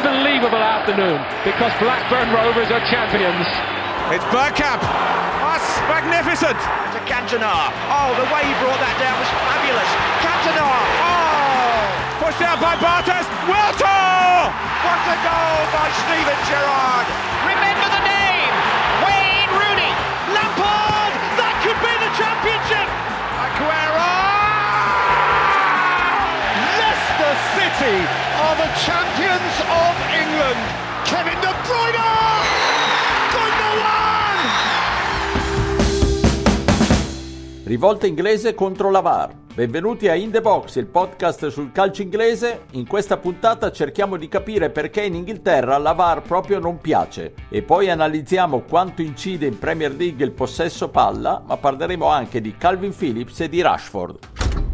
Unbelievable afternoon because Blackburn Rovers are champions. It's Bergkamp. That's magnificent. to Cantona. Oh, the way he brought that down was fabulous. Cantona. Oh, Pushed out by Bartes. Wiltor! what a goal by Steven Gerrard. Remember the name, Wayne Rooney. Lampard. That could be the championship. Aguero! Leicester City are the champions of England. Kevin De Bruyne. Rivolta inglese contro la VAR. Benvenuti a In The Box, il podcast sul calcio inglese. In questa puntata cerchiamo di capire perché in Inghilterra la VAR proprio non piace e poi analizziamo quanto incide in Premier League il possesso palla, ma parleremo anche di Calvin Phillips e di Rashford.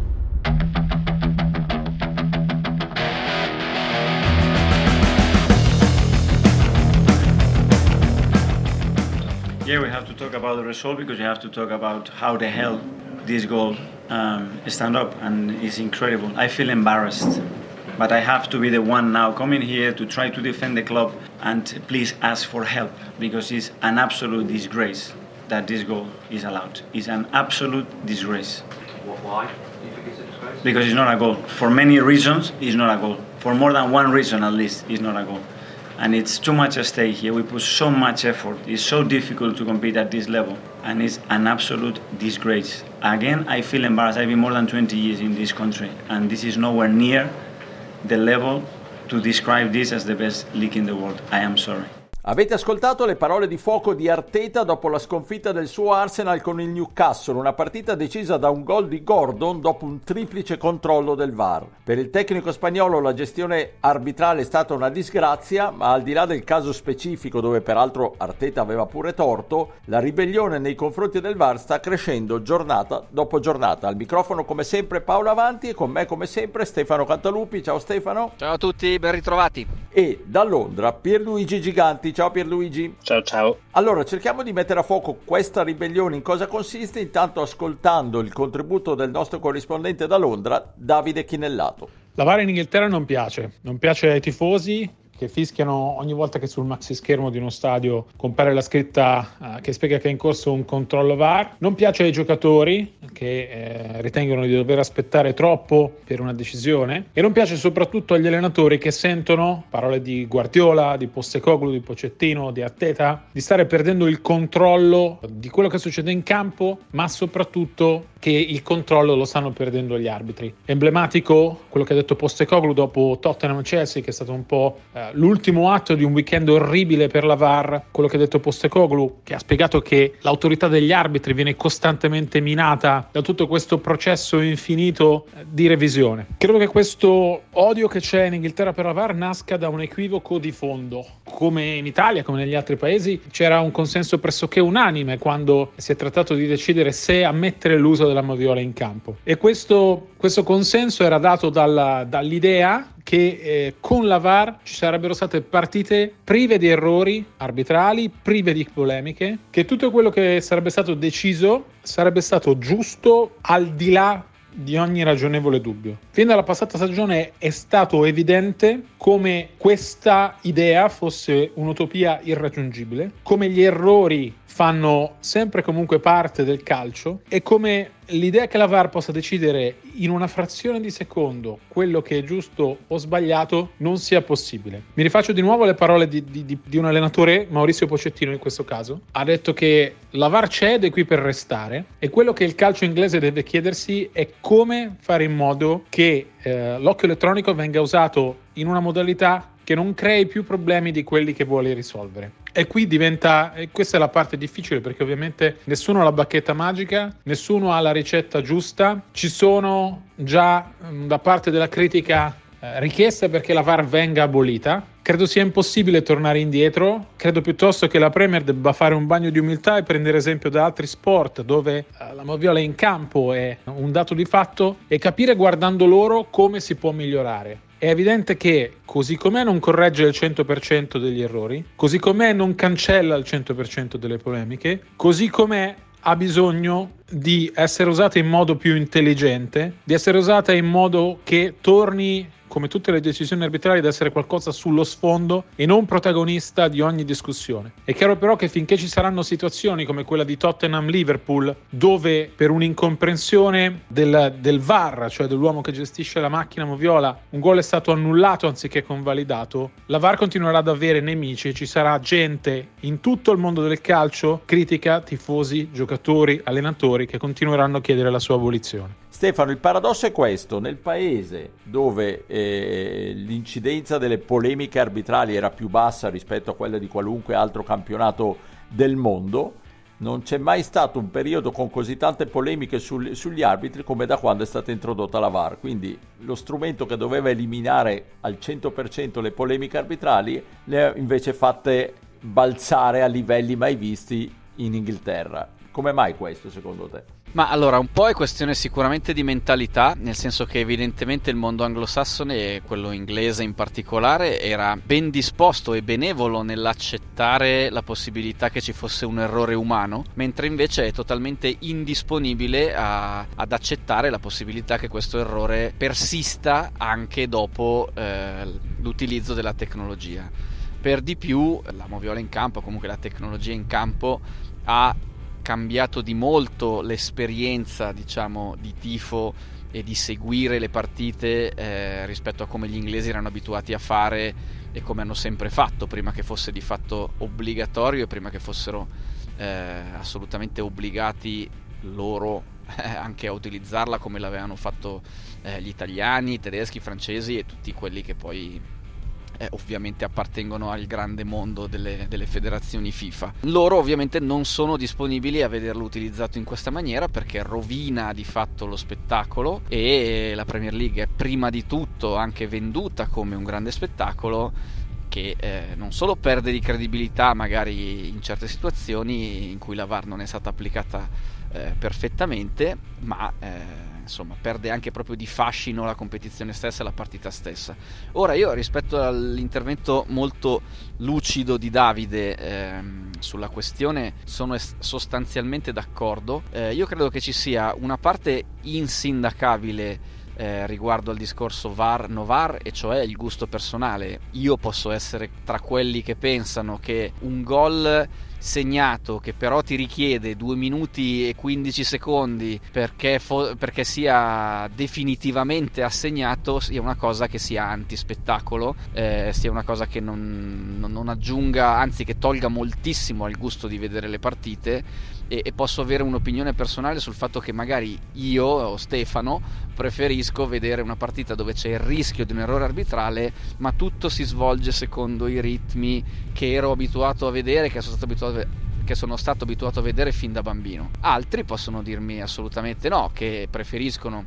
Yeah, we have to talk about the result because you have to talk about how the hell this goal um, stand up, and it's incredible. I feel embarrassed, but I have to be the one now coming here to try to defend the club and please ask for help because it's an absolute disgrace that this goal is allowed. It's an absolute disgrace. Why? Do you think it's disgrace? Because it's not a goal. For many reasons, it's not a goal. For more than one reason, at least, it's not a goal. And it's too much at stake here. We put so much effort. It's so difficult to compete at this level. And it's an absolute disgrace. Again, I feel embarrassed. I've been more than 20 years in this country. And this is nowhere near the level to describe this as the best league in the world. I am sorry. Avete ascoltato le parole di fuoco di Arteta dopo la sconfitta del suo Arsenal con il Newcastle, una partita decisa da un gol di Gordon dopo un triplice controllo del VAR. Per il tecnico spagnolo la gestione arbitrale è stata una disgrazia, ma al di là del caso specifico dove peraltro Arteta aveva pure torto, la ribellione nei confronti del VAR sta crescendo giornata dopo giornata. Al microfono come sempre Paolo Avanti e con me come sempre Stefano Cantalupi. Ciao Stefano. Ciao a tutti, ben ritrovati. E da Londra Pierluigi Giganti. Ciao Pierluigi. Ciao ciao. Allora, cerchiamo di mettere a fuoco questa ribellione, in cosa consiste, intanto ascoltando il contributo del nostro corrispondente da Londra, Davide Chinellato. La VAR in Inghilterra non piace, non piace ai tifosi che fischiano ogni volta che sul maxi schermo di uno stadio compare la scritta eh, che spiega che è in corso un controllo VAR. Non piace ai giocatori che eh, ritengono di dover aspettare troppo per una decisione e non piace soprattutto agli allenatori che sentono parole di Guardiola, di Postecoglou, di Pocettino, di Atteta, di stare perdendo il controllo di quello che succede in campo, ma soprattutto che il controllo lo stanno perdendo gli arbitri. Emblematico quello che ha detto Postecoglou dopo Tottenham-Chelsea, che è stato un po' eh, l'ultimo atto di un weekend orribile per la VAR, quello che ha detto Postecoglou, che ha spiegato che l'autorità degli arbitri viene costantemente minata da tutto questo processo infinito eh, di revisione. Credo che questo odio che c'è in Inghilterra per la VAR nasca da un equivoco di fondo. Come in Italia, come negli altri paesi, c'era un consenso pressoché unanime quando si è trattato di decidere se ammettere l'uso della moviola in campo. E questo, questo consenso era dato dalla- dall'idea che eh, con la VAR ci sarebbero state partite prive di errori arbitrali, prive di polemiche, che tutto quello che sarebbe stato deciso sarebbe stato giusto al di là di ogni ragionevole dubbio. Fin dalla passata stagione è stato evidente come questa idea fosse un'utopia irraggiungibile, come gli errori fanno sempre comunque parte del calcio e come l'idea che la VAR possa decidere in una frazione di secondo quello che è giusto o sbagliato non sia possibile. Mi rifaccio di nuovo le parole di- di- di un allenatore, Maurizio Pocettino in questo caso, ha detto che la VAR c'è ed è qui per restare e quello che il calcio inglese deve chiedersi è come fare in modo che eh, l'occhio elettronico venga usato in una modalità che non crei più problemi di quelli che vuole risolvere. E qui diventa, e questa è la parte difficile perché ovviamente nessuno ha la bacchetta magica, nessuno ha la ricetta giusta, ci sono già mm, da parte della critica eh, richieste perché la VAR venga abolita. Credo sia impossibile tornare indietro, credo piuttosto che la Premier debba fare un bagno di umiltà e prendere esempio da altri sport dove eh, la moviola in campo è un dato di fatto e capire guardando loro come si può migliorare. È evidente che così com'è non corregge il 100% degli errori, così com'è non cancella il 100% delle polemiche, così com'è ha bisogno di essere usata in modo più intelligente, di essere usata in modo che torni come tutte le decisioni arbitrali, ad essere qualcosa sullo sfondo e non protagonista di ogni discussione. È chiaro però che finché ci saranno situazioni come quella di Tottenham-Liverpool, dove per un'incomprensione del, del VAR, cioè dell'uomo che gestisce la macchina moviola, un gol è stato annullato anziché convalidato, la VAR continuerà ad avere nemici e ci sarà gente in tutto il mondo del calcio, critica, tifosi, giocatori, allenatori che continueranno a chiedere la sua abolizione. Stefano, il paradosso è questo, nel paese dove eh, l'incidenza delle polemiche arbitrali era più bassa rispetto a quella di qualunque altro campionato del mondo, non c'è mai stato un periodo con così tante polemiche sul, sugli arbitri come da quando è stata introdotta la VAR. Quindi lo strumento che doveva eliminare al 100% le polemiche arbitrali le ha invece fatte balzare a livelli mai visti in Inghilterra. Come mai questo secondo te? Ma allora, un po' è questione sicuramente di mentalità, nel senso che evidentemente il mondo anglosassone e quello inglese in particolare era ben disposto e benevolo nell'accettare la possibilità che ci fosse un errore umano, mentre invece è totalmente indisponibile a, ad accettare la possibilità che questo errore persista anche dopo eh, l'utilizzo della tecnologia. Per di più, la moviola in campo, comunque la tecnologia in campo, ha cambiato di molto l'esperienza, diciamo, di tifo e di seguire le partite eh, rispetto a come gli inglesi erano abituati a fare e come hanno sempre fatto prima che fosse di fatto obbligatorio e prima che fossero eh, assolutamente obbligati loro eh, anche a utilizzarla come l'avevano fatto eh, gli italiani, i tedeschi, i francesi e tutti quelli che poi eh, ovviamente appartengono al grande mondo delle, delle, federazioni FIFA. Loro ovviamente non sono disponibili a vederlo utilizzato in questa maniera perché rovina di fatto lo spettacolo e la Premier League è prima di tutto anche venduta come un grande spettacolo che eh, non solo perde di credibilità magari in certe situazioni in cui la VAR non è stata applicata eh, perfettamente, ma eh, insomma perde anche proprio di fascino la competizione stessa e la partita stessa. Ora io rispetto all'intervento molto lucido di Davide ehm, sulla questione sono es- sostanzialmente d'accordo, eh, io credo che ci sia una parte insindacabile eh, riguardo al discorso VAR no VAR e cioè il gusto personale. Io posso essere tra quelli che pensano che un gol segnato che però ti richiede 2 minuti e 15 secondi perché, fo- perché sia definitivamente assegnato sia una cosa che sia antispettacolo, eh, sia una cosa che non, non, non aggiunga, anzi che tolga moltissimo al gusto di vedere le partite e, e, posso avere un'opinione personale sul fatto che magari io o Stefano preferisco vedere una partita dove c'è il rischio di un errore arbitrale ma tutto si svolge secondo i ritmi che ero abituato a vedere che sono stato abituato a che sono stato abituato a vedere fin da bambino. Altri possono dirmi assolutamente no, che preferiscono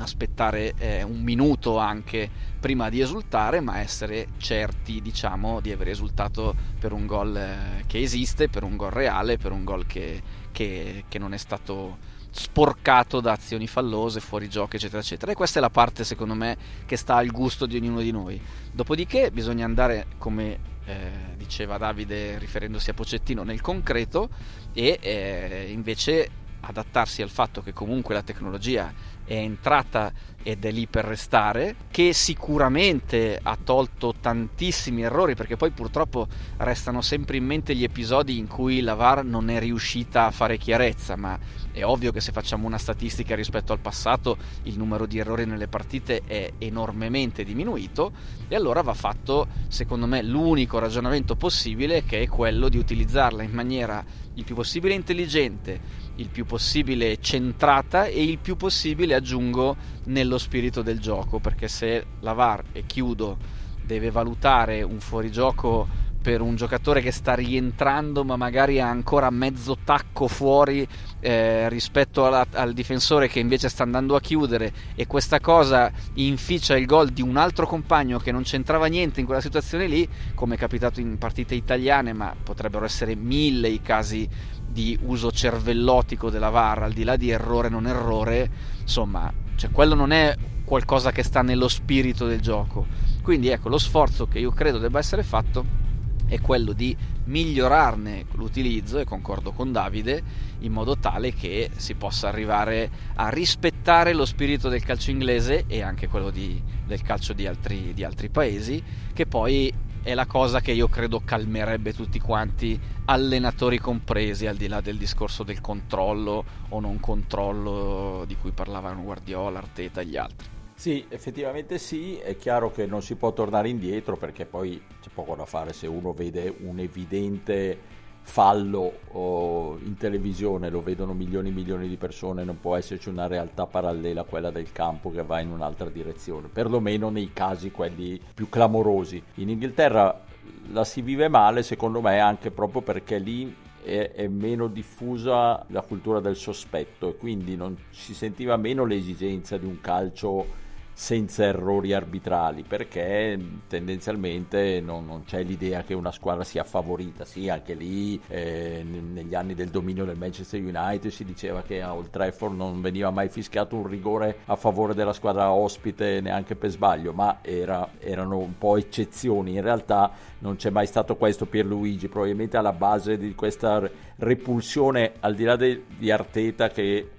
aspettare eh, un minuto anche prima di esultare, ma essere certi, diciamo, di aver esultato per un gol eh, che esiste, per un gol reale, per un gol che, che, che non è stato sporcato da azioni fallose, fuori gioco, eccetera, eccetera. E questa è la parte, secondo me, che sta al gusto di ognuno di noi. Dopodiché bisogna andare, come eh, diceva Davide riferendosi a Pocettino, nel concreto e eh, invece adattarsi al fatto che comunque la tecnologia è entrata ed è lì per restare, che sicuramente ha tolto tantissimi errori, perché poi purtroppo restano sempre in mente gli episodi in cui la VAR non è riuscita a fare chiarezza, ma è ovvio che se facciamo una statistica rispetto al passato il numero di errori nelle partite è enormemente diminuito e allora va fatto, secondo me, l'unico ragionamento possibile che è quello di utilizzarla in maniera il più possibile intelligente, il più possibile centrata e il più possibile, aggiungo, nello spirito del gioco, perché se la VAR, e chiudo, deve valutare un fuorigioco per un giocatore che sta rientrando ma magari ha ancora mezzo tacco fuori eh, rispetto alla, al difensore che invece sta andando a chiudere e questa cosa inficia il gol di un altro compagno che non c'entrava niente in quella situazione lì, come è capitato in partite italiane, ma potrebbero essere mille i casi di uso cervellotico della VAR, al di là di errore non errore, insomma, cioè quello non è qualcosa che sta nello spirito del gioco. Quindi ecco, lo sforzo che io credo debba essere fatto è quello di migliorarne l'utilizzo e concordo con Davide in modo tale che si possa arrivare a rispettare lo spirito del calcio inglese e anche quello di, del calcio di altri, di altri paesi che poi è la cosa che io credo calmerebbe tutti quanti, allenatori compresi, al di là del discorso del controllo o non controllo di cui parlavano Guardiola, Arteta e gli altri. Sì, effettivamente sì, è chiaro che non si può tornare indietro perché poi c'è poco da fare se uno vede un evidente fallo in televisione, lo vedono milioni e milioni di persone, non può esserci una realtà parallela a quella del campo che va in un'altra direzione, perlomeno nei casi quelli più clamorosi. In Inghilterra la si vive male secondo me anche proprio perché lì è, è, meno diffusa la cultura del sospetto e quindi non si sentiva meno l'esigenza di un calcio senza errori arbitrali perché tendenzialmente non, non, c'è l'idea che una squadra sia favorita. Sì anche lì eh, negli anni del dominio del Manchester United si diceva che a Old Trafford non veniva mai fischiato un rigore a favore della squadra ospite neanche per sbaglio ma era, erano un po' eccezioni. In realtà non c'è mai stato questo Pierluigi probabilmente alla base di questa repulsione al di là di Arteta che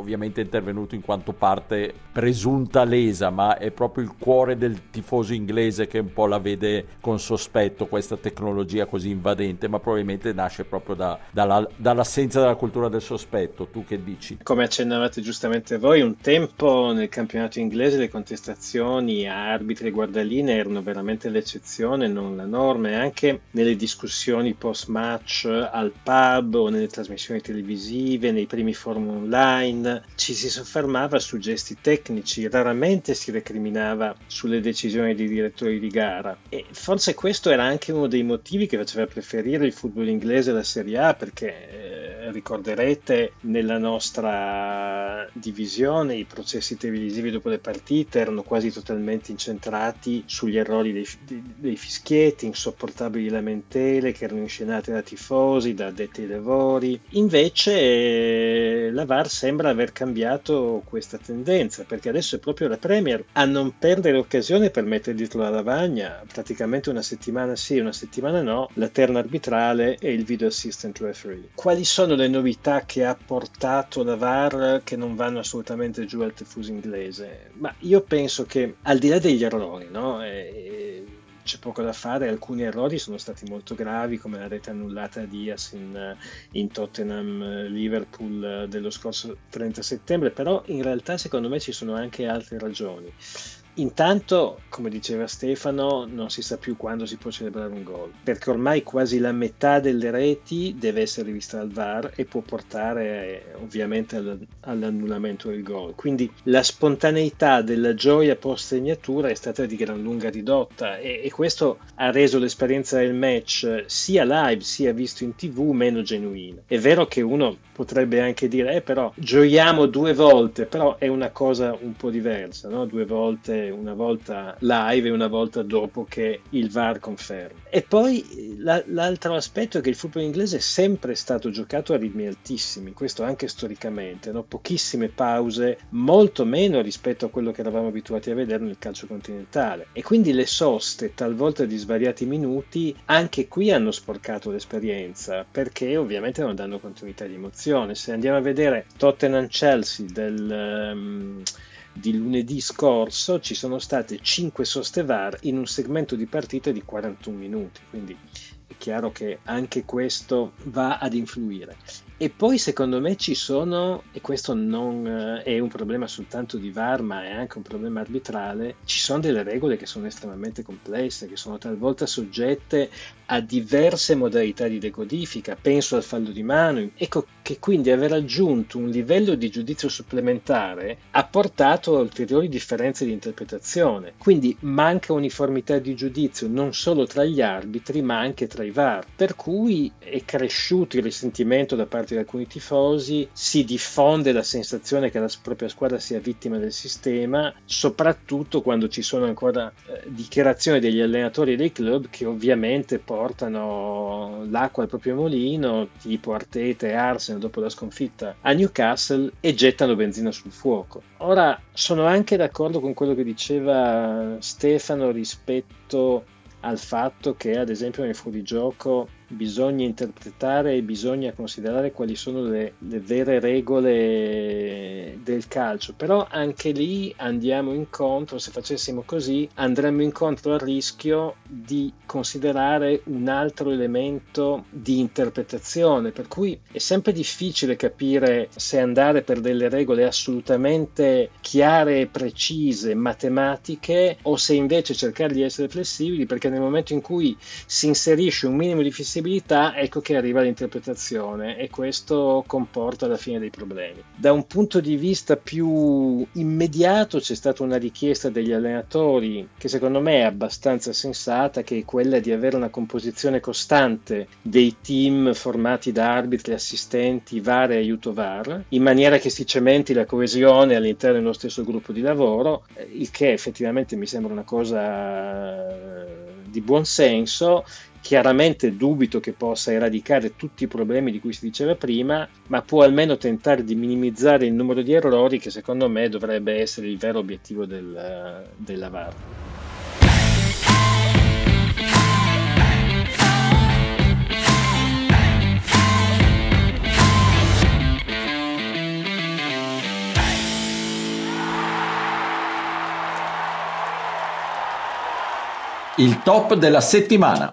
ovviamente intervenuto in quanto parte presunta lesa ma è proprio il cuore del tifoso inglese che un po' la vede con sospetto questa tecnologia così invadente ma probabilmente nasce proprio da, dalla, dall'assenza della cultura del sospetto tu che dici? Come accennavate giustamente voi un tempo nel campionato inglese le contestazioni a arbitri e guardaline erano veramente l'eccezione non la norma e anche nelle discussioni post match al pub o nelle trasmissioni televisive, nei primi forum online, ci si soffermava su gesti tecnici, raramente si recriminava sulle decisioni dei direttori di gara. E forse questo era anche uno dei motivi che faceva preferire il football inglese alla Serie A, perché eh, ricorderete nella nostra divisione i processi televisivi dopo le partite erano quasi totalmente incentrati sugli errori dei, dei, dei fischietti, insopportabili lamentele che erano inscenate da tifosi, da addetti ai lavori. Invece eh, la VAR sembra aver cambiato questa tendenza perché adesso è proprio la Premier a non perdere occasione per mettere dietro la lavagna praticamente una settimana sì, una settimana no, la terna arbitrale e il video assistant referee. Quali sono le novità che ha portato la VAR che non vanno assolutamente giù al tifoso inglese? Ma io penso che al di là degli errori, no? E, c'è poco da fare, alcuni errori sono stati molto gravi come la rete annullata di Diaz in, in Tottenham Liverpool dello scorso 30 settembre, però in realtà secondo me ci sono anche altre ragioni. Intanto, come diceva Stefano, non si sa più quando si può celebrare un gol, perché ormai quasi la metà delle reti deve essere vista dal VAR e può portare eh, ovviamente all'annullamento del gol. Quindi la spontaneità della gioia post segnatura è stata di gran lunga ridotta e, e questo ha reso l'esperienza del match sia live sia visto in tv meno genuina. È vero che uno potrebbe anche dire, eh però gioiamo due volte, però è una cosa un po' diversa, no? Due volte una volta live e una volta dopo che il VAR conferma. E poi la, l'altro aspetto è che il football inglese è sempre stato giocato a ritmi altissimi, questo anche storicamente, no? pochissime pause, molto meno rispetto a quello che eravamo abituati a vedere nel calcio continentale. E quindi le soste, talvolta di svariati minuti, anche qui hanno sporcato l'esperienza, perché ovviamente non danno continuità di emozione. Se andiamo a vedere Tottenham-Chelsea del... Um, di lunedì scorso ci sono state 5 soste VAR in un segmento di partita di 41 minuti, quindi è chiaro che anche questo va ad influire. E poi secondo me ci sono, e questo non eh, è un problema soltanto di VAR, ma è anche un problema arbitrale, ci sono delle regole che sono estremamente complesse, che sono talvolta soggette a diverse modalità di decodifica. Penso al fallo di mano, ecco che quindi aver aggiunto un livello di giudizio supplementare ha portato a ulteriori differenze di interpretazione. Quindi manca uniformità di giudizio non solo tra gli arbitri ma anche tra i VAR, per cui è cresciuto il risentimento da parte di alcuni tifosi, si diffonde la sensazione che la propria squadra sia vittima del sistema, soprattutto quando ci sono ancora eh, dichiarazioni degli allenatori dei club che ovviamente portano l'acqua al proprio mulino, tipo Arteta e Arsenal dopo la sconfitta a Newcastle e gettano benzina sul fuoco. Ora sono anche d'accordo con quello che diceva Stefano rispetto al fatto che ad esempio nel fuorigioco bisogna interpretare e bisogna considerare quali sono le, le, vere regole del calcio, però anche lì andiamo incontro, se facessimo così, andremmo incontro al rischio di considerare un altro elemento di interpretazione, per cui è sempre difficile capire se andare per delle regole assolutamente chiare e precise, matematiche, o se invece cercare di essere flessibili, perché nel momento in cui si inserisce un minimo di flessibilità flessibilità, ecco che arriva l'interpretazione e questo comporta la fine dei problemi. Da un punto di vista più immediato c'è stata una richiesta degli allenatori che secondo me è abbastanza sensata, che è quella di avere una composizione costante dei team formati da arbitri, assistenti, VAR e aiuto VAR, in maniera che si cementi la coesione all'interno dello stesso gruppo di lavoro, il che effettivamente mi sembra una cosa di buon senso Chiaramente dubito che possa eradicare tutti i problemi di cui si diceva prima, ma può almeno tentare di minimizzare il numero di errori che secondo me dovrebbe essere il vero obiettivo del, della VAR. Il top della settimana.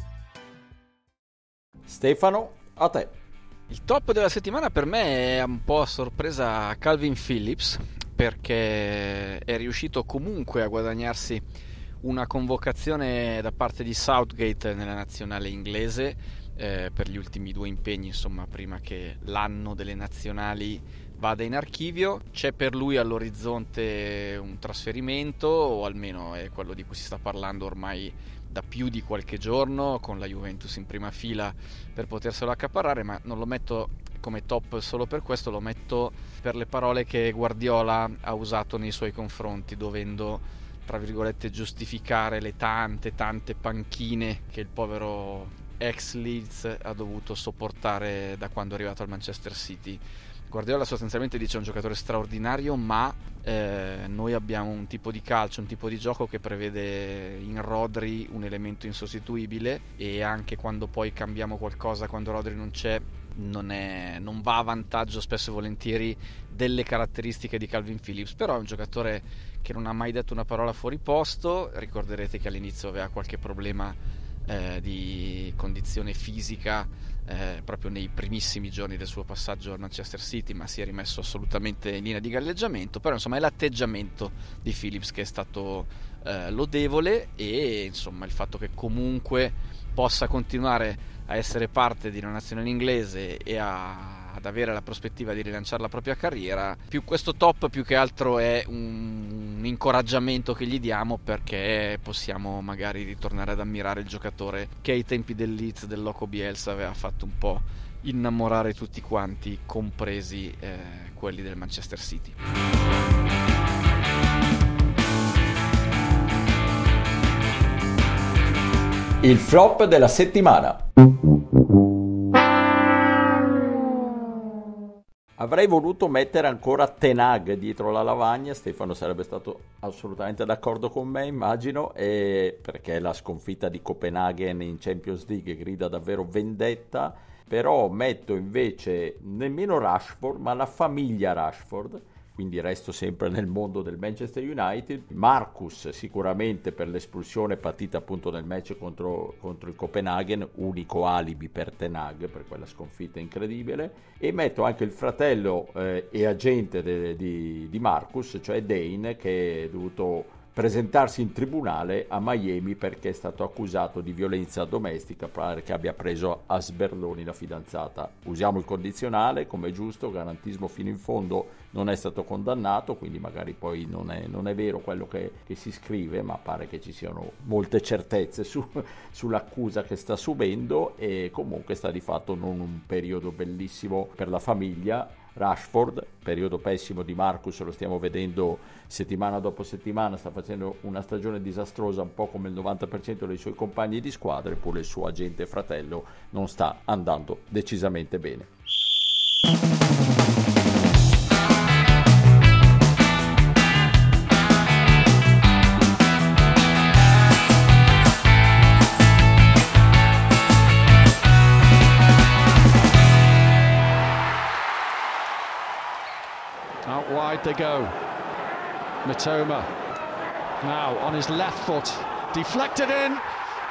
Stefano, a te. Il top della settimana per me è un po' a sorpresa Calvin Phillips perché è riuscito comunque a guadagnarsi una convocazione da parte di Southgate nella nazionale inglese eh, per gli ultimi due impegni, insomma, prima che l'anno delle nazionali vada in archivio. C'è per lui all'orizzonte un trasferimento, o almeno è quello di cui si sta parlando ormai da più di qualche giorno, con la Juventus in prima fila per poterselo accaparrare, ma non lo metto come top solo per questo, lo metto per le parole che Guardiola ha usato nei suoi confronti, dovendo tra virgolette giustificare le tante tante panchine che il povero ex Leeds ha dovuto sopportare da quando è arrivato al Manchester City. Guardiola sostanzialmente dice è un giocatore straordinario, ma eh, noi abbiamo un tipo di calcio, un tipo di gioco che prevede in Rodri un elemento insostituibile e anche quando poi cambiamo qualcosa, quando Rodri non c'è, non, è, non va a vantaggio spesso e volentieri delle caratteristiche di Calvin Phillips, però è un giocatore che non ha mai detto una parola fuori posto, ricorderete che all'inizio aveva qualche problema eh, di condizione fisica eh, proprio nei primissimi giorni del suo passaggio al Manchester City, ma si è rimesso assolutamente in linea di galleggiamento. Però insomma è l'atteggiamento di Phillips che è stato eh, lodevole e insomma il fatto che comunque possa continuare a essere parte di una nazionale inglese e a ad avere la prospettiva di rilanciare la propria carriera più questo top più che altro è un, un incoraggiamento che gli diamo perché possiamo magari ritornare ad ammirare il giocatore che ai tempi del Leeds del Loco Bielsa aveva fatto un po' innamorare tutti quanti compresi eh, quelli del Manchester City Il flop della settimana. Avrei voluto mettere ancora Tenag dietro la lavagna, Stefano sarebbe stato assolutamente d'accordo con me, immagino, perché la sconfitta di Copenaghen in Champions League grida davvero vendetta, però metto invece nemmeno Rashford, ma la famiglia Rashford, quindi resto sempre nel mondo del Manchester United. Marcus sicuramente per l'espulsione partita appunto nel match contro, contro il Copenaghen, unico alibi per Tenag per quella sconfitta incredibile. E metto anche il fratello eh, e agente de, di, di Marcus, cioè Dane, che è dovuto presentarsi in tribunale a Miami perché è stato accusato di violenza domestica, pare che abbia preso a sberloni la fidanzata. Usiamo il condizionale come è giusto, garantismo fino in fondo non è stato condannato, quindi magari poi non è, non è vero quello che, che, si scrive, ma pare che ci siano molte certezze su, sull'accusa che sta subendo e comunque sta di fatto non un periodo bellissimo per la famiglia Rashford, periodo pessimo di Marcus, lo stiamo vedendo settimana dopo settimana, sta facendo una stagione disastrosa un po' come il 90% dei suoi compagni di squadra, eppure il suo agente fratello non sta andando decisamente bene. Wide they go. Matoma now on his left foot, deflected in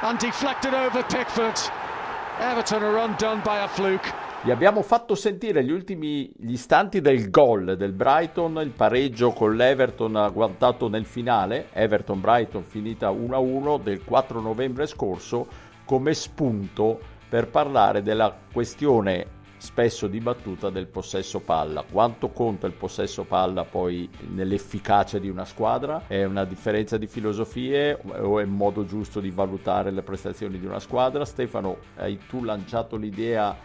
and deflected over Pickford. Everton are undone by a fluke. Vi abbiamo fatto sentire gli ultimi gli istanti del gol del Brighton, il pareggio con l'Everton agguantato nel finale, Everton-Brighton finita 1-1 del 4 novembre scorso, come spunto per parlare della questione spesso dibattuta del possesso palla. Quanto conta il possesso palla poi nell'efficacia di una squadra? È una differenza di filosofie o è un modo giusto di valutare le prestazioni di una squadra? Stefano, hai tu lanciato l'idea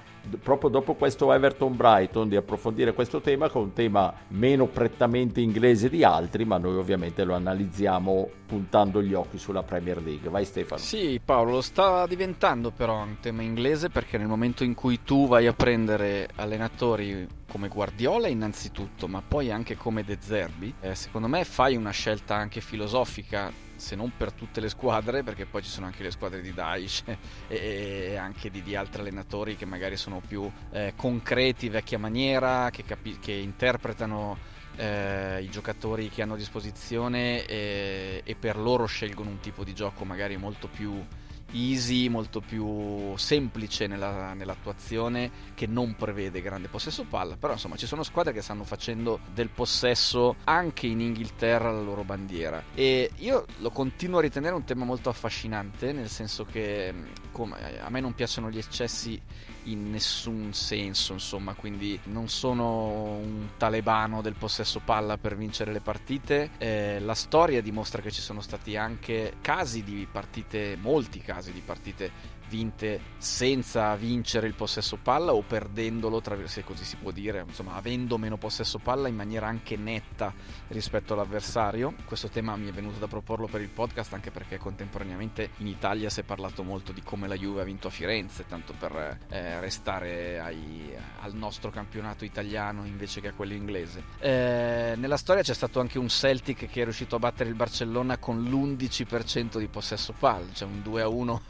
proprio dopo questo Everton Brighton di approfondire questo tema che è un tema meno prettamente inglese di altri ma noi ovviamente lo analizziamo puntando gli occhi sulla Premier League. Vai Stefano. Sì Paolo lo sta diventando però un tema inglese perché nel momento in cui tu vai a prendere allenatori come Guardiola innanzitutto ma poi anche come De Zerbi eh, secondo me fai una scelta anche filosofica se non per tutte le squadre, perché poi ci sono anche le squadre di Daesh e, anche di, di, altri allenatori che magari sono più eh, concreti, vecchia maniera, che, capi- che interpretano eh, i giocatori che hanno a disposizione e, e per loro scelgono un tipo di gioco magari molto più easy, molto più semplice nella, nell'attuazione che non prevede grande possesso palla, però insomma ci sono squadre che stanno facendo del possesso anche in Inghilterra la loro bandiera. E io lo continuo a ritenere un tema molto affascinante nel senso che come, a me non piacciono gli eccessi in nessun senso, insomma, quindi non sono un talebano del possesso palla per vincere le partite. Eh, la storia dimostra che ci sono stati anche casi di partite, molti casi di partite vinte senza vincere il possesso palla o perdendolo, se così si può dire, insomma avendo meno possesso palla in maniera anche netta rispetto all'avversario. Questo tema mi è venuto da proporlo per il podcast anche perché contemporaneamente in Italia si è parlato molto di come la Juve ha vinto a Firenze, tanto per eh, restare ai, al nostro campionato italiano invece che a quello inglese. Eh, nella storia c'è stato anche un Celtic che è riuscito a battere il Barcellona con l'11% di possesso palla, cioè un 2 a 1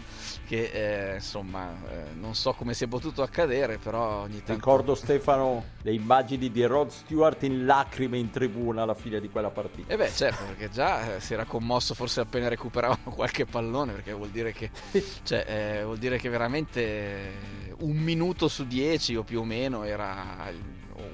che eh, insomma eh, non so come sia potuto accadere però ogni tanto ricordo Stefano le immagini di Rod Stewart in lacrime in tribuna alla fine di quella partita. E eh beh certo perché già eh, si era commosso forse appena recuperavano qualche pallone perché vuol dire che cioè, eh, vuol dire che veramente un minuto su dieci o più o meno era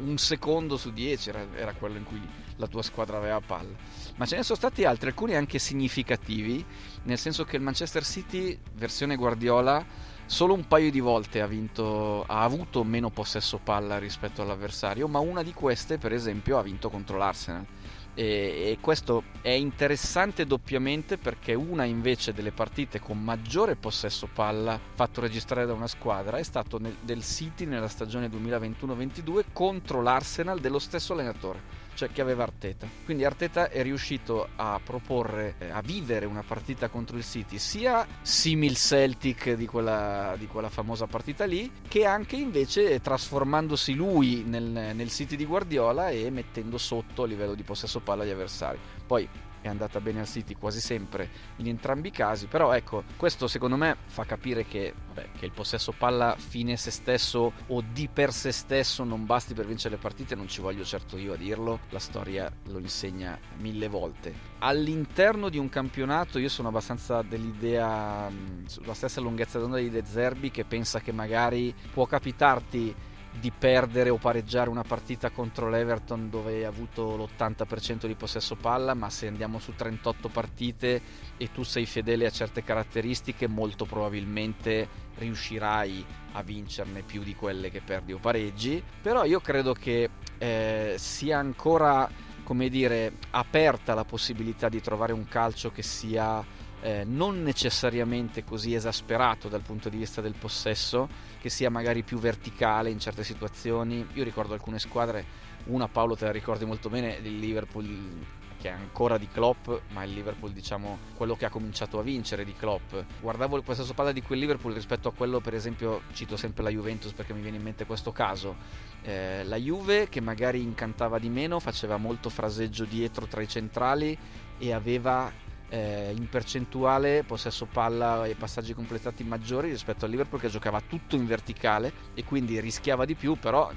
un secondo su dieci era, era quello in cui la tua squadra aveva palla ma ce ne sono stati altri, alcuni anche significativi, nel senso che il Manchester City, versione Guardiola, solo un paio di volte ha, vinto, ha avuto meno possesso palla rispetto all'avversario, ma una di queste, per esempio, ha vinto contro l'Arsenal. E, e, questo è interessante doppiamente perché una invece delle partite con maggiore possesso palla fatto registrare da una squadra è stato nel, del City nella stagione 2021-22 contro l'Arsenal dello stesso allenatore cioè che aveva Arteta. Quindi Arteta è riuscito a proporre, eh, a vivere una partita contro il City, sia simil Celtic di quella, di quella famosa partita lì, che anche invece trasformandosi lui nel, nel City di Guardiola e mettendo sotto a livello di possesso palla gli avversari. Poi è andata bene al City quasi sempre in entrambi i casi, però ecco, questo secondo me fa capire che, vabbè, che il possesso palla fine se stesso o di per se stesso non basti per vincere le partite, non ci voglio certo io a dirlo, la storia lo insegna mille volte. All'interno di un campionato io sono abbastanza dell'idea, sulla stessa lunghezza d'onda di De Zerbi che pensa che magari può capitarti di perdere o pareggiare una partita contro l'Everton dove hai avuto l'80% di possesso palla, ma se andiamo su 38 partite e tu sei fedele a certe caratteristiche, molto probabilmente riuscirai a vincerne più di quelle che perdi o pareggi. Però io credo che eh, sia ancora, come dire, aperta la possibilità di trovare un calcio che sia eh, non necessariamente così esasperato dal punto di vista del possesso, che sia magari più verticale in certe situazioni. Io ricordo alcune squadre, una Paolo te la ricordi molto bene, il Liverpool che è ancora di Klopp, ma il Liverpool diciamo quello che ha cominciato a vincere di Klopp. Guardavo il possesso di quel Liverpool rispetto a quello per esempio, cito sempre la Juventus perché mi viene in mente questo caso, eh, la Juve che magari incantava di meno, faceva molto fraseggio dietro tra i centrali e aveva eh, in percentuale possesso palla e passaggi completati maggiori rispetto al Liverpool che giocava tutto in verticale e quindi rischiava di più però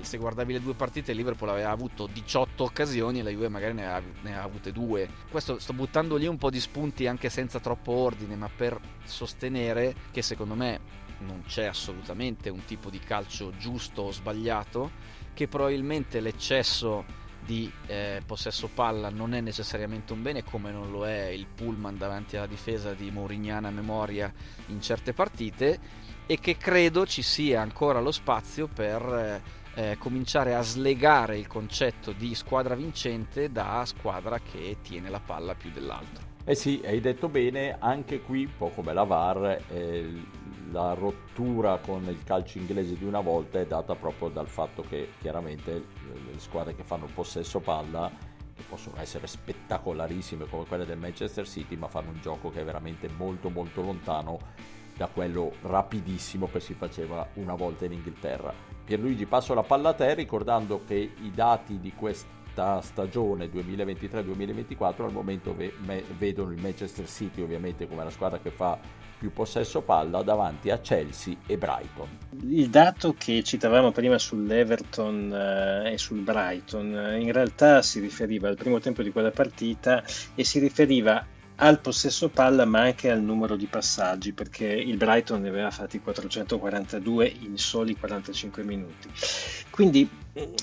se guardavi le due partite il Liverpool aveva avuto 18 occasioni e la Juve magari ne ha, ne ha avute due. Questo sto buttando lì un po' di spunti anche senza troppo ordine ma per sostenere che secondo me non c'è assolutamente un tipo di calcio giusto o sbagliato che probabilmente l'eccesso di eh, possesso palla non è necessariamente un bene come non lo è il pullman davanti alla difesa di Morignana memoria in certe partite e che credo ci sia ancora lo spazio per eh, eh, cominciare a slegare il concetto di squadra vincente da squadra che tiene la palla più dell'altro. Eh sì, hai detto bene, anche qui, un po' come la VAR, eh, la rottura con il calcio inglese di una volta è data proprio dal fatto che chiaramente le squadre che fanno possesso palla che possono essere spettacolarissime come quelle del Manchester City ma fanno un gioco che è veramente molto molto lontano da quello rapidissimo che si faceva una volta in Inghilterra. Pierluigi passo la palla a te ricordando che i dati di questa stagione 2023-2024 al momento vedono il Manchester City ovviamente come la squadra che fa più possesso palla davanti a Chelsea e Brighton. Il dato che citavamo prima sull'Everton eh, e sul Brighton eh, in realtà si riferiva al primo tempo di quella partita e si riferiva al possesso palla ma anche al numero di passaggi perché il Brighton ne aveva fatti 442 in soli 45 minuti quindi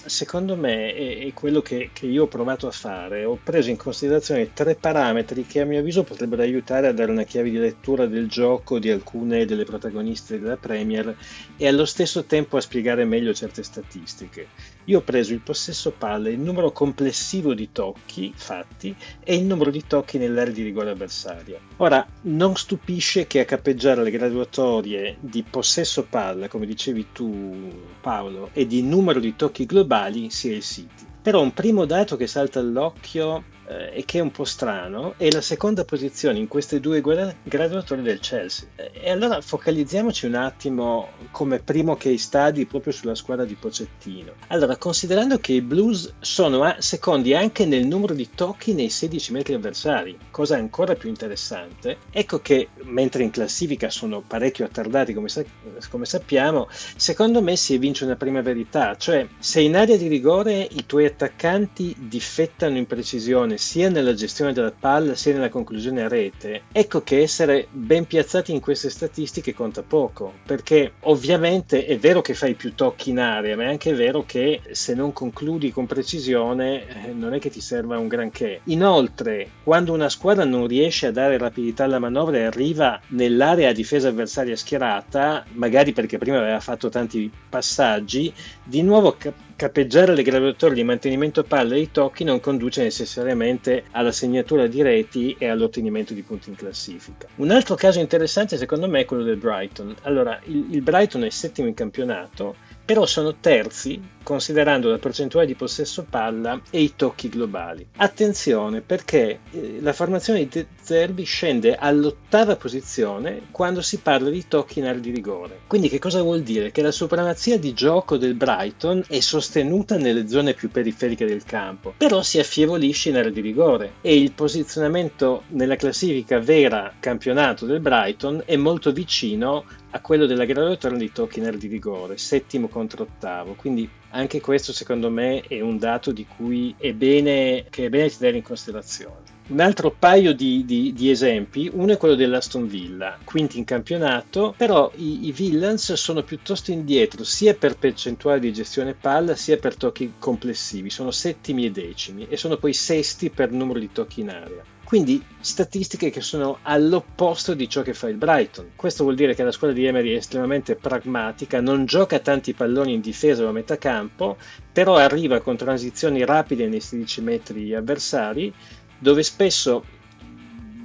secondo me è, quello che, che, io ho provato a fare. Ho preso in considerazione tre parametri che a mio avviso potrebbero aiutare a dare una chiave di lettura del gioco di alcune delle protagoniste della Premier e allo stesso tempo a spiegare meglio certe statistiche. Io ho preso il possesso palle, il numero complessivo di tocchi fatti e il numero di tocchi nell'area di rigore avversaria. Ora, non stupisce che a cappeggiare le graduatorie di possesso palla, come dicevi tu Paolo, e di numero di tocchi globali sia il City. Però un primo dato che salta all'occhio e che è un po' strano è la seconda posizione in queste due graduatorie del Chelsea. E allora focalizziamoci un attimo come primo case study proprio sulla squadra di Pocettino. Allora, considerando che i Blues sono a, secondi anche nel numero di tocchi nei 16 metri avversari, cosa ancora più interessante, ecco che mentre in classifica sono parecchio attardati come, sa- come sappiamo, secondo me si evince una prima verità, cioè se in area di rigore i tuoi attaccanti difettano in precisione sia nella gestione della palla sia nella conclusione a rete, ecco che essere ben piazzati in queste statistiche conta poco, perché ovviamente è vero che fai più tocchi in area, ma è anche vero che se non concludi con precisione eh, non è che ti serva un granché. Inoltre, quando una squadra non riesce a dare rapidità alla manovra e arriva nell'area a difesa avversaria schierata, magari perché prima aveva fatto tanti passaggi, di nuovo cap- capeggiare le graduatorie di mantenimento palla e i tocchi non conduce necessariamente alla segnatura di reti e all'ottenimento di punti in classifica. Un altro caso interessante secondo me è quello del Brighton. Allora, il, il Brighton è settimo in campionato, però sono terzi considerando la percentuale di possesso palla e i tocchi globali. Attenzione perché eh, la formazione di Zerbi scende all'ottava posizione quando si parla di tocchi in area di rigore. Quindi che cosa vuol dire? Che la supremazia di gioco del Brighton è sostenuta nelle zone più periferiche del campo, però si affievolisce in area di rigore e il posizionamento nella classifica vera campionato del Brighton è molto vicino a quello della graduatoria di tocchi in area di rigore, settimo contro ottavo, quindi anche questo secondo me è un dato di cui è bene, che è bene tenere in considerazione. Un altro paio di, di, di, esempi, uno è quello dell'Aston Villa, quinti in campionato, però i, i, Villains sono piuttosto indietro sia per percentuale di gestione palla sia per tocchi complessivi, sono settimi e decimi e sono poi sesti per numero di tocchi in area. Quindi statistiche che sono all'opposto di ciò che fa il Brighton. Questo vuol dire che la squadra di Emery è estremamente pragmatica, non gioca tanti palloni in difesa o a metà campo, però arriva con transizioni rapide nei 16 metri avversari, dove spesso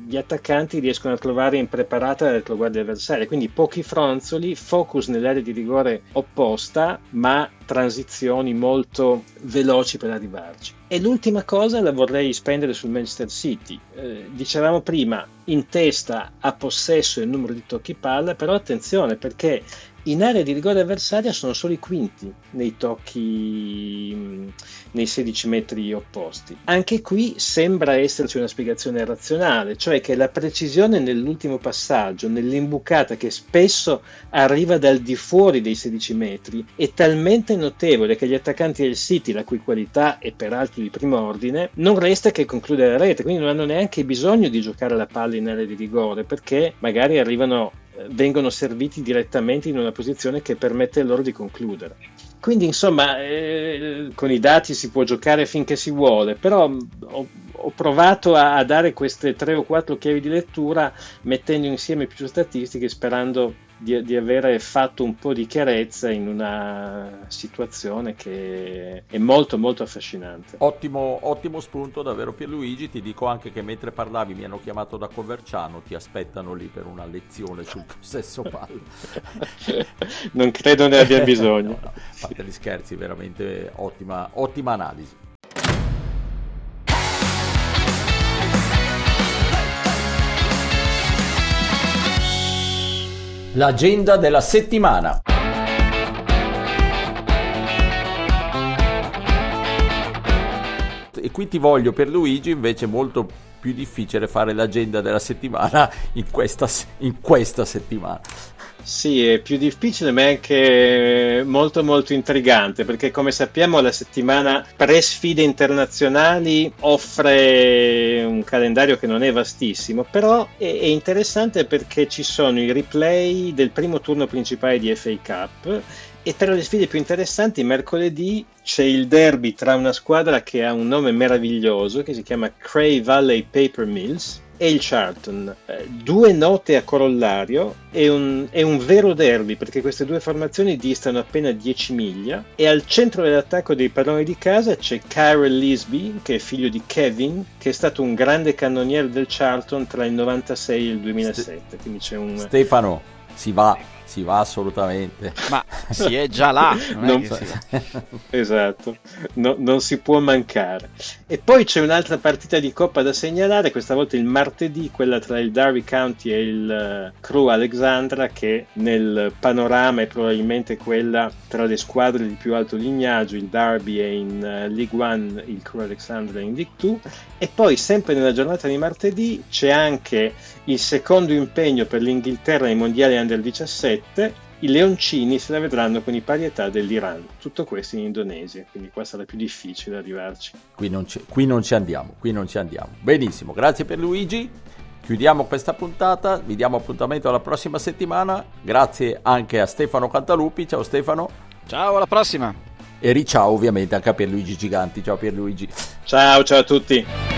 gli attaccanti riescono a trovare impreparata la retroguardia avversaria, quindi pochi fronzoli, focus nell'area di rigore opposta, ma transizioni molto veloci per arrivarci. E l'ultima cosa la vorrei spendere sul Manchester City. Eh, dicevamo prima, in testa a possesso il numero di tocchi palla, però attenzione perché in area di rigore avversaria sono solo i quinti nei tocchi nei 16 metri opposti. Anche qui sembra esserci una spiegazione razionale, cioè che la precisione nell'ultimo passaggio, nell'imbucata che spesso arriva dal di fuori dei 16 metri, è talmente notevole che gli attaccanti del City, la cui qualità è peraltro di primo ordine, non resta che concludere la rete, quindi non hanno neanche bisogno di giocare la palla in area di rigore perché magari arrivano vengono serviti direttamente in una posizione che permette loro di concludere. Quindi insomma eh, con i dati si può giocare finché si vuole, però ho, ho provato a, a, dare queste tre o quattro chiavi di lettura mettendo insieme più statistiche sperando di, di avere fatto un po' di chiarezza in una situazione che è molto molto affascinante. Ottimo, ottimo spunto davvero Pierluigi, ti dico anche che mentre parlavi mi hanno chiamato da Coverciano, ti aspettano lì per una lezione sul possesso palla. non credo ne abbia bisogno. no, no, fate gli scherzi, veramente ottima, ottima analisi. L'agenda della settimana. E qui ti voglio per Luigi, invece molto più difficile fare l'agenda della settimana in questa, in questa settimana. Sì, è più difficile ma è anche molto molto intrigante perché come sappiamo la settimana pre-sfide internazionali offre un calendario che non è vastissimo, però è, interessante perché ci sono i replay del primo turno principale di FA Cup e tra le sfide più interessanti, mercoledì c'è il derby tra una squadra che ha un nome meraviglioso, che si chiama Cray Valley Paper Mills, e il Charlton. Eh, due note a corollario, è un, è un, vero derby perché queste due formazioni distano appena 10 miglia e al centro dell'attacco dei padroni di casa c'è Kyrell Lisby, che è figlio di Kevin, che è stato un grande cannoniere del Charlton tra il 96 e il 2007. Quindi c'è un... Stefano, si va si va assolutamente. Ma si è già là. Non non esatto, no, non si può mancare. E poi c'è un'altra partita di Coppa da segnalare, questa volta il martedì, quella tra il Derby County e il uh, Crew Alexandra, che nel panorama è probabilmente quella tra le squadre di più alto lignaggio, il Derby è in uh, League One, il Crew Alexandra è in League 2. E poi sempre nella giornata di martedì c'è anche il secondo impegno per l'Inghilterra nei mondiali under 17 i leoncini se la vedranno con i parietà dell'Iran. Tutto questo in Indonesia, quindi qua sarà più difficile arrivarci. Qui non, qui non, ci andiamo, qui non ci andiamo. Benissimo, grazie per Luigi. Chiudiamo questa puntata, vi diamo appuntamento alla prossima settimana. Grazie anche a Stefano Cantalupi. Ciao Stefano. Ciao, alla prossima. E riciao ovviamente anche a Pierluigi Giganti. Ciao Pierluigi. Ciao, ciao a tutti.